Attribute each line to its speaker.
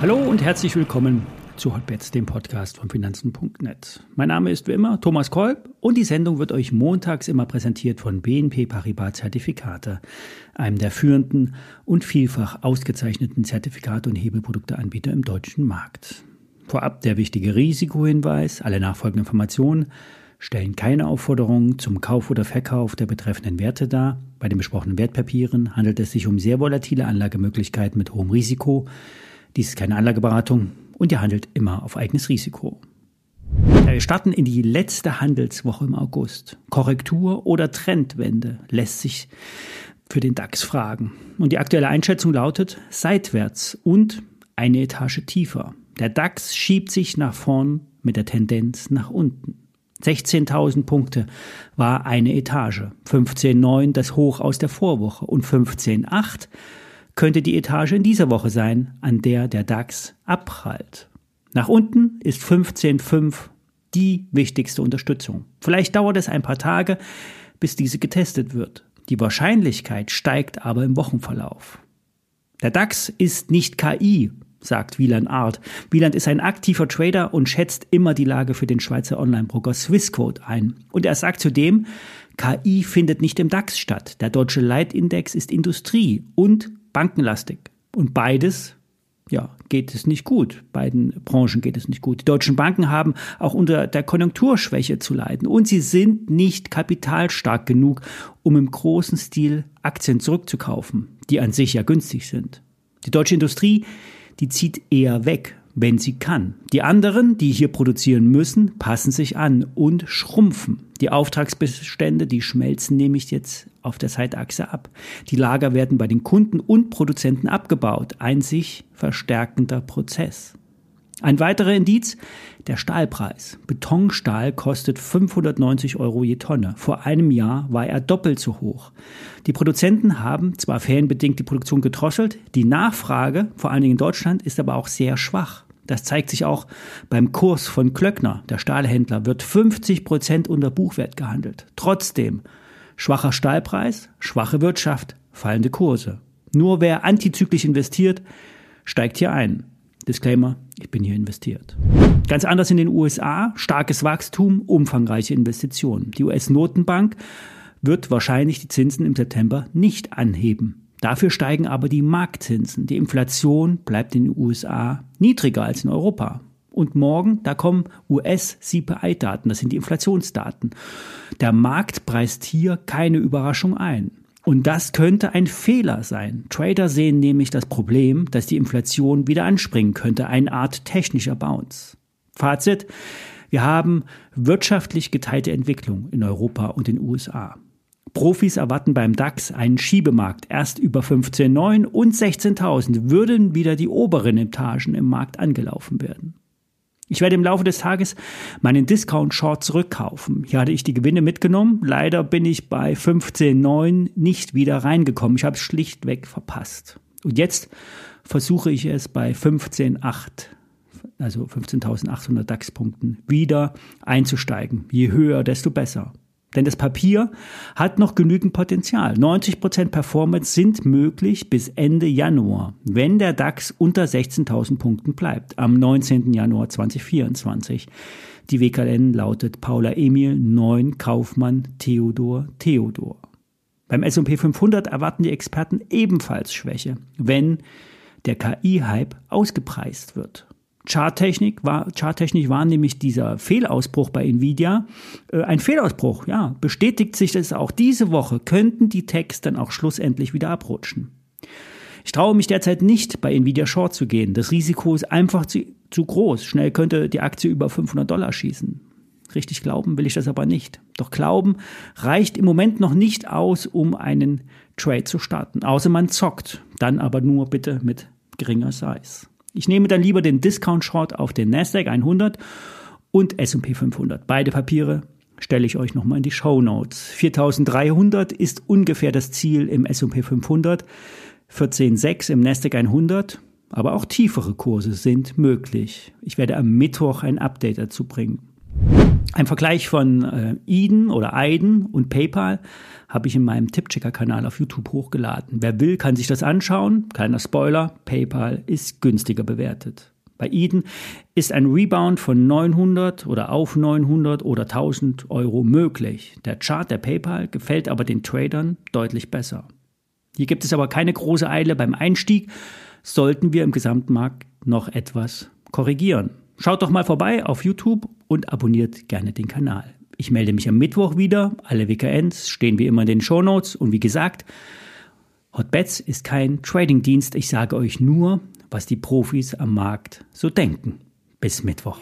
Speaker 1: Hallo und herzlich willkommen zu Hotbets, dem Podcast von Finanzen.net. Mein Name ist wie immer Thomas Kolb und die Sendung wird euch montags immer präsentiert von BNP Paribas Zertifikate, einem der führenden und vielfach ausgezeichneten Zertifikate und Hebelprodukteanbieter im deutschen Markt. Vorab der wichtige Risikohinweis, alle nachfolgenden Informationen stellen keine Aufforderungen zum Kauf oder Verkauf der betreffenden Werte dar. Bei den besprochenen Wertpapieren handelt es sich um sehr volatile Anlagemöglichkeiten mit hohem Risiko. Dies ist keine Anlageberatung und ihr handelt immer auf eigenes Risiko. Wir starten in die letzte Handelswoche im August. Korrektur oder Trendwende lässt sich für den DAX fragen. Und die aktuelle Einschätzung lautet seitwärts und eine Etage tiefer. Der DAX schiebt sich nach vorn mit der Tendenz nach unten. 16.000 Punkte war eine Etage, 15.9 das Hoch aus der Vorwoche und 15.8 könnte die Etage in dieser Woche sein, an der der DAX abprallt. Nach unten ist 15,5 die wichtigste Unterstützung. Vielleicht dauert es ein paar Tage, bis diese getestet wird. Die Wahrscheinlichkeit steigt aber im Wochenverlauf. Der DAX ist nicht KI, sagt Wieland Art. Wieland ist ein aktiver Trader und schätzt immer die Lage für den Schweizer Online-Broker Swissquote ein. Und er sagt zudem, KI findet nicht im DAX statt. Der deutsche Leitindex ist Industrie und bankenlastig. Und beides, ja, geht es nicht gut. Beiden Branchen geht es nicht gut. Die deutschen Banken haben auch unter der Konjunkturschwäche zu leiden. Und sie sind nicht kapitalstark genug, um im großen Stil Aktien zurückzukaufen, die an sich ja günstig sind. Die deutsche Industrie, die zieht eher weg wenn sie kann. Die anderen, die hier produzieren müssen, passen sich an und schrumpfen. Die Auftragsbestände, die schmelzen nämlich jetzt auf der Zeitachse ab. Die Lager werden bei den Kunden und Produzenten abgebaut. Ein sich verstärkender Prozess. Ein weiterer Indiz, der Stahlpreis. Betonstahl kostet 590 Euro je Tonne. Vor einem Jahr war er doppelt so hoch. Die Produzenten haben zwar ferienbedingt die Produktion gedrosselt, die Nachfrage, vor allen Dingen in Deutschland, ist aber auch sehr schwach. Das zeigt sich auch beim Kurs von Klöckner. Der Stahlhändler wird 50 Prozent unter Buchwert gehandelt. Trotzdem schwacher Stahlpreis, schwache Wirtschaft, fallende Kurse. Nur wer antizyklisch investiert, steigt hier ein. Disclaimer, ich bin hier investiert. Ganz anders in den USA, starkes Wachstum, umfangreiche Investitionen. Die US-Notenbank wird wahrscheinlich die Zinsen im September nicht anheben. Dafür steigen aber die Marktzinsen. Die Inflation bleibt in den USA niedriger als in Europa. Und morgen, da kommen US-CPI-Daten, das sind die Inflationsdaten. Der Markt preist hier keine Überraschung ein. Und das könnte ein Fehler sein. Trader sehen nämlich das Problem, dass die Inflation wieder anspringen könnte, eine Art technischer Bounce. Fazit, wir haben wirtschaftlich geteilte Entwicklung in Europa und den USA. Profis erwarten beim DAX einen Schiebemarkt. Erst über 15,9 und 16.000 würden wieder die oberen Etagen im Markt angelaufen werden. Ich werde im Laufe des Tages meinen Discount Short zurückkaufen. Hier hatte ich die Gewinne mitgenommen. Leider bin ich bei 15,9 nicht wieder reingekommen. Ich habe es schlichtweg verpasst. Und jetzt versuche ich es bei 15,8, also 15.800 DAX-Punkten, wieder einzusteigen. Je höher, desto besser. Denn das Papier hat noch genügend Potenzial. 90% Performance sind möglich bis Ende Januar, wenn der DAX unter 16.000 Punkten bleibt, am 19. Januar 2024. Die WKN lautet Paula Emil 9 Kaufmann Theodor Theodor. Beim S&P 500 erwarten die Experten ebenfalls Schwäche, wenn der KI-Hype ausgepreist wird. Charttechnik war, charttechnisch war nämlich dieser Fehlausbruch bei Nvidia äh, ein Fehlausbruch. Ja, bestätigt sich das auch diese Woche, könnten die Techs dann auch schlussendlich wieder abrutschen. Ich traue mich derzeit nicht, bei Nvidia Short zu gehen. Das Risiko ist einfach zu, zu groß. Schnell könnte die Aktie über 500 Dollar schießen. Richtig glauben will ich das aber nicht. Doch Glauben reicht im Moment noch nicht aus, um einen Trade zu starten. Außer man zockt. Dann aber nur bitte mit geringer Size. Ich nehme dann lieber den Discount Short auf den Nasdaq 100 und S&P 500. Beide Papiere stelle ich euch nochmal in die Show Notes. 4300 ist ungefähr das Ziel im S&P 500, 14,6 im Nasdaq 100, aber auch tiefere Kurse sind möglich. Ich werde am Mittwoch ein Update dazu bringen. Ein Vergleich von äh, Eden oder Aiden und PayPal habe ich in meinem Tippchecker-Kanal auf YouTube hochgeladen. Wer will, kann sich das anschauen. Kleiner Spoiler, PayPal ist günstiger bewertet. Bei Eden ist ein Rebound von 900 oder auf 900 oder 1000 Euro möglich. Der Chart der PayPal gefällt aber den Tradern deutlich besser. Hier gibt es aber keine große Eile beim Einstieg, sollten wir im Gesamtmarkt noch etwas korrigieren. Schaut doch mal vorbei auf YouTube und abonniert gerne den Kanal. Ich melde mich am Mittwoch wieder. Alle WKNs stehen wie immer in den Show Notes. Und wie gesagt, Hotbets ist kein Trading-Dienst. Ich sage euch nur, was die Profis am Markt so denken. Bis Mittwoch.